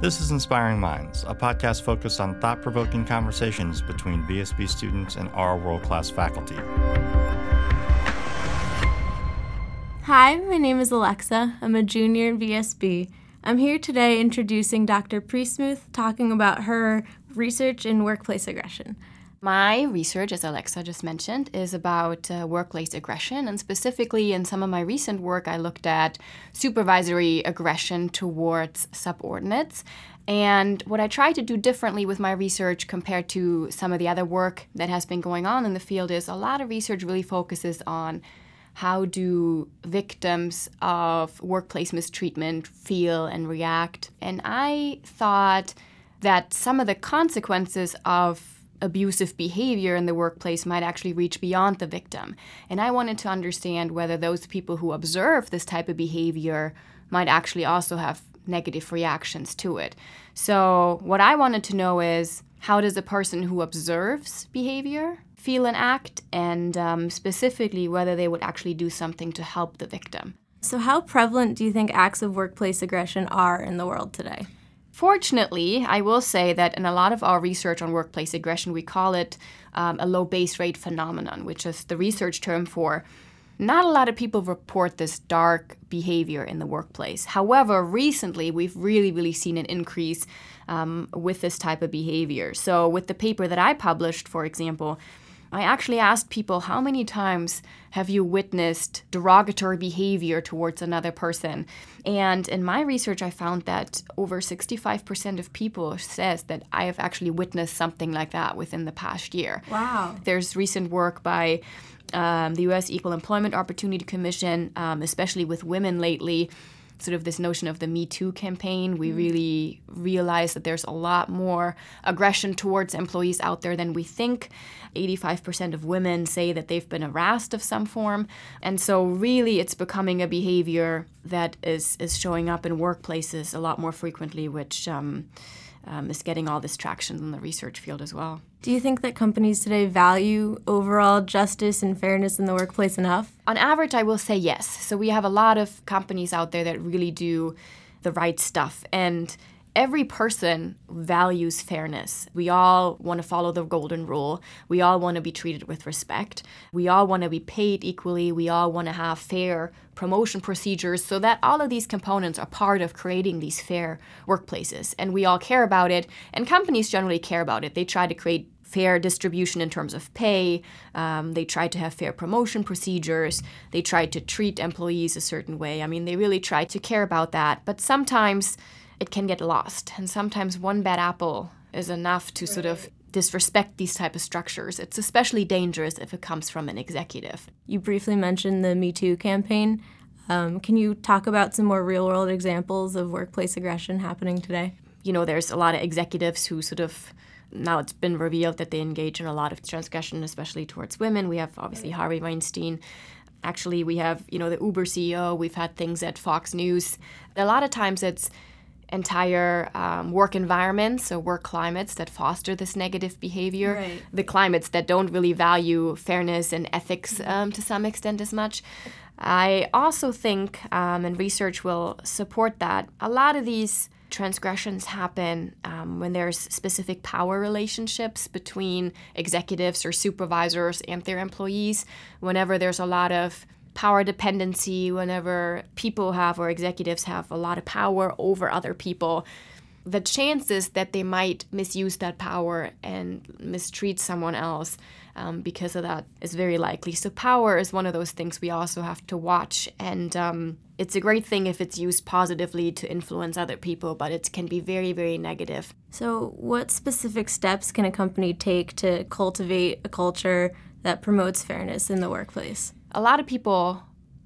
This is Inspiring Minds, a podcast focused on thought provoking conversations between VSB students and our world class faculty. Hi, my name is Alexa. I'm a junior in VSB. I'm here today introducing Dr. Priesemuth, talking about her research in workplace aggression. My research, as Alexa just mentioned, is about uh, workplace aggression. And specifically, in some of my recent work, I looked at supervisory aggression towards subordinates. And what I try to do differently with my research compared to some of the other work that has been going on in the field is a lot of research really focuses on how do victims of workplace mistreatment feel and react. And I thought that some of the consequences of abusive behavior in the workplace might actually reach beyond the victim. And I wanted to understand whether those people who observe this type of behavior might actually also have negative reactions to it. So, what I wanted to know is how does a person who observes behavior feel and act, and um, specifically whether they would actually do something to help the victim. So, how prevalent do you think acts of workplace aggression are in the world today? Fortunately, I will say that in a lot of our research on workplace aggression, we call it um, a low base rate phenomenon, which is the research term for not a lot of people report this dark behavior in the workplace. However, recently we've really, really seen an increase um, with this type of behavior. So, with the paper that I published, for example, I actually asked people how many times have you witnessed derogatory behavior towards another person? And in my research, I found that over 65% of people says that I have actually witnessed something like that within the past year. Wow. There's recent work by um, the U.S. Equal Employment Opportunity Commission, um, especially with women lately, sort of this notion of the Me Too campaign, we mm. really realize that there's a lot more aggression towards employees out there than we think. 85% of women say that they've been harassed of some form. And so, really, it's becoming a behavior that is, is showing up in workplaces a lot more frequently, which um, um, is getting all this traction in the research field as well. Do you think that companies today value overall justice and fairness in the workplace enough? On average, I will say yes. So we have a lot of companies out there that really do the right stuff. And every person values fairness. We all want to follow the golden rule. We all want to be treated with respect. We all want to be paid equally. We all want to have fair promotion procedures so that all of these components are part of creating these fair workplaces. And we all care about it, and companies generally care about it. They try to create fair distribution in terms of pay. Um, they try to have fair promotion procedures. They try to treat employees a certain way. I mean, they really try to care about that. But sometimes it can get lost. And sometimes one bad apple is enough to sort of disrespect these type of structures. It's especially dangerous if it comes from an executive. You briefly mentioned the Me Too campaign. Um, can you talk about some more real world examples of workplace aggression happening today? You know, there's a lot of executives who sort of now it's been revealed that they engage in a lot of transgression, especially towards women. We have obviously Harvey Weinstein. Actually, we have you know the Uber CEO. We've had things at Fox News. A lot of times it's entire um, work environments or work climates that foster this negative behavior, right. the climates that don't really value fairness and ethics um, to some extent as much. I also think, um, and research will support that, a lot of these transgressions happen um, when there's specific power relationships between executives or supervisors and their employees, whenever there's a lot of power dependency whenever people have or executives have a lot of power over other people the chances that they might misuse that power and mistreat someone else um, because of that is very likely. So, power is one of those things we also have to watch. And um, it's a great thing if it's used positively to influence other people, but it can be very, very negative. So, what specific steps can a company take to cultivate a culture that promotes fairness in the workplace? A lot of people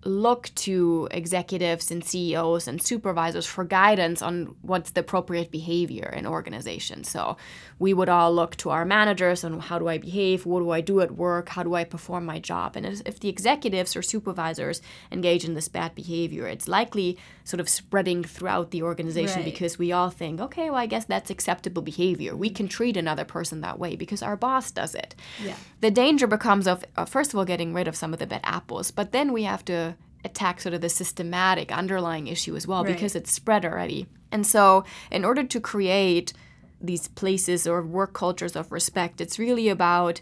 look to executives and CEOs and supervisors for guidance on what's the appropriate behavior in organizations. So we would all look to our managers on how do I behave, what do I do at work, how do I perform my job. And if the executives or supervisors engage in this bad behavior, it's likely sort of spreading throughout the organization right. because we all think, okay, well, I guess that's acceptable behavior. We can treat another person that way because our boss does it. Yeah. The danger becomes of, uh, first of all, getting rid of some of the bad apples, but then we have to attack sort of the systematic underlying issue as well Right. because it's spread already. And so, in order to create these places or work cultures of respect, it's really about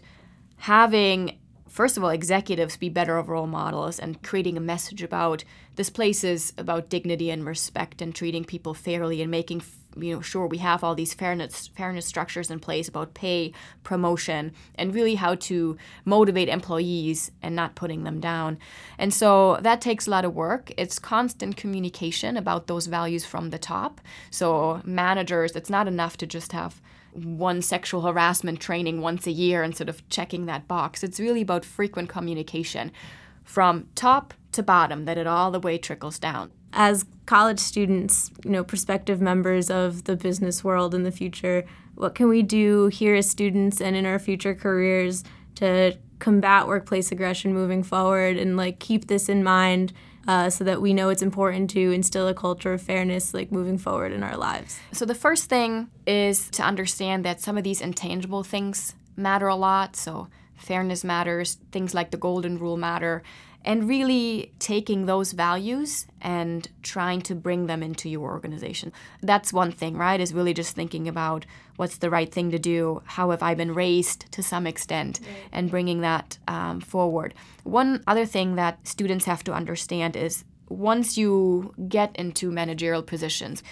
having, first of all, executives be better role models and creating a message about this place is about dignity and respect and treating people fairly and making you know sure we have all these fairness fairness structures in place about pay promotion and really how to motivate employees and not putting them down. And so that takes a lot of work. It's constant communication about those values from the top. So managers it's not enough to just have one sexual harassment training once a year and sort of checking that box. It's really about frequent communication from top to bottom that it all the way trickles down as college students, you know, prospective members of the business world in the future, what can we do here as students and in our future careers to combat workplace aggression moving forward and like keep this in mind uh, so that we know it's important to instill a culture of fairness like moving forward in our lives? So the first thing is to understand that some of these intangible things matter a lot. So fairness matters, things like the golden rule matter, and really taking those values and trying to bring them into your organization. That's one thing, right? Is really just thinking about what's the right thing to do, how have I been raised to some extent, and bringing that um, forward. One other thing that students have to understand is once you get into managerial positions,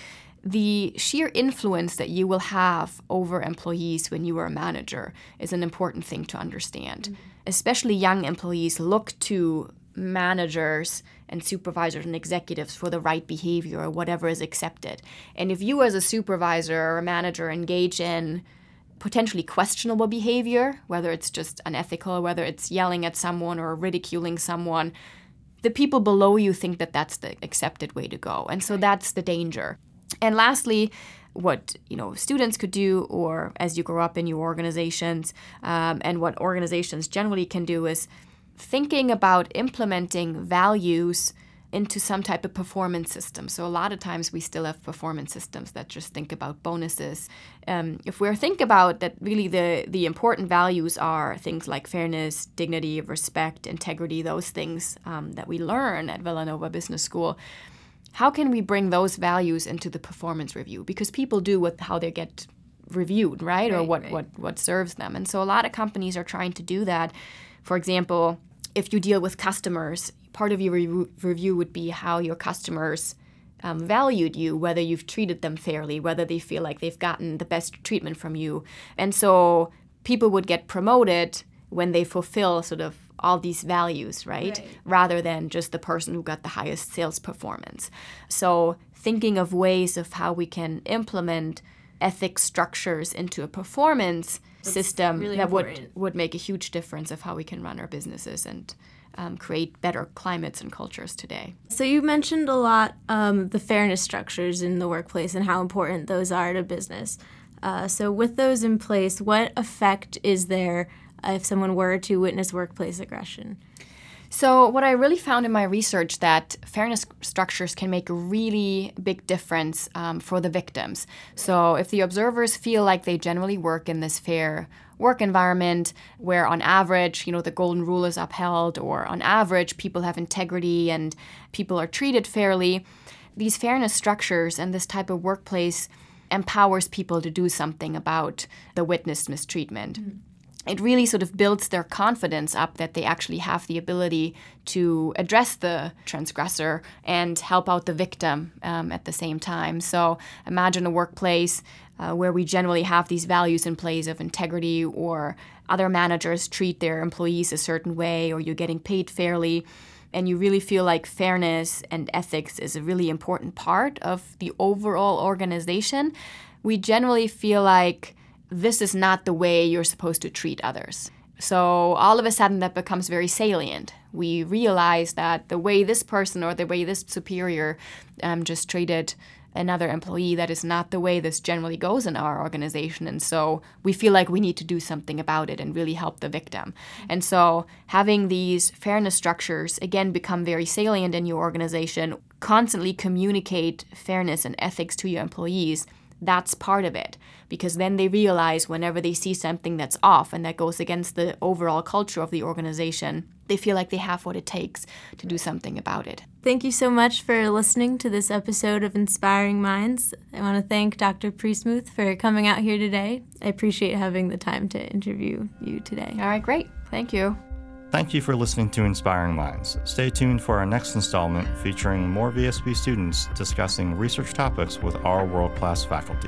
the sheer influence that you will have over employees when you are a manager is an important thing to understand. Mm-hmm. Especially young employees look to managers and supervisors and executives for the right behavior or whatever is accepted. And if you, as a supervisor or a manager, engage in potentially questionable behavior, whether it's just unethical, whether it's yelling at someone or ridiculing someone, the people below you think that that's the accepted way to go. And so that's the danger. And lastly, what you know students could do, or as you grow up in your organizations, um, and what organizations generally can do is thinking about implementing values into some type of performance system. So a lot of times we still have performance systems that just think about bonuses. Um, if we're think about that, really the the important values are things like fairness, dignity, respect, integrity, those things um, that we learn at Villanova Business School. How can we bring those values into the performance review? Because people do with how they get reviewed, right? or what, right. what what serves them. And so a lot of companies are trying to do that. For example, if you deal with customers, part of your re- review would be how your customers um, valued you, whether you've treated them fairly, whether they feel like they've gotten the best treatment from you. And so people would get promoted when they fulfill sort of all these values, right? Right. Rather than just the person who got the highest sales performance. So thinking of ways of how we can implement ethics structures into a performance system really that would important. would make a huge difference of how we can run our businesses and um, create better climates and cultures today. So you mentioned a lot um, the fairness structures in the workplace and how important those are to business. Uh, so with those in place, what effect is there if someone were to witness workplace aggression? So, what I really found in my research that fairness structures can make a really big difference um, for the victims. So, if the observers feel like they generally work in this fair work environment where on average, you know, the golden rule is upheld or on average people have integrity and people are treated fairly, these fairness structures and this type of workplace empowers people to do something about the witnessed mistreatment it really sort of builds their confidence up that they actually have the ability to address the transgressor and help out the victim um, at the same time. So imagine a workplace uh, where we generally have these values in place of integrity or other managers treat their employees a certain way or you're getting paid fairly and you really feel like fairness and ethics is a really important part of the overall organization, we generally feel like this is not the way you're supposed to treat others. So all of a sudden, that becomes very salient. We realize that the way this person or the way this superior um, just treated another employee, that is not the way this generally goes in our organization. And so we feel like we need to do something about it and really help the victim. And so having these fairness structures, again, become very salient in your organization, constantly communicate fairness and ethics to your employees that's part of it because then they realize whenever they see something that's off and that goes against the overall culture of the organization they feel like they have what it takes to do something about it. Thank you so much for listening to this episode of Inspiring Minds. I want to thank Dr. Priesemuth for coming out here today. I appreciate having the time to interview you today. All right, great. Thank you. Thank you for listening to Inspiring Minds. Stay tuned for our next installment featuring more VSB students discussing research topics with our world class faculty.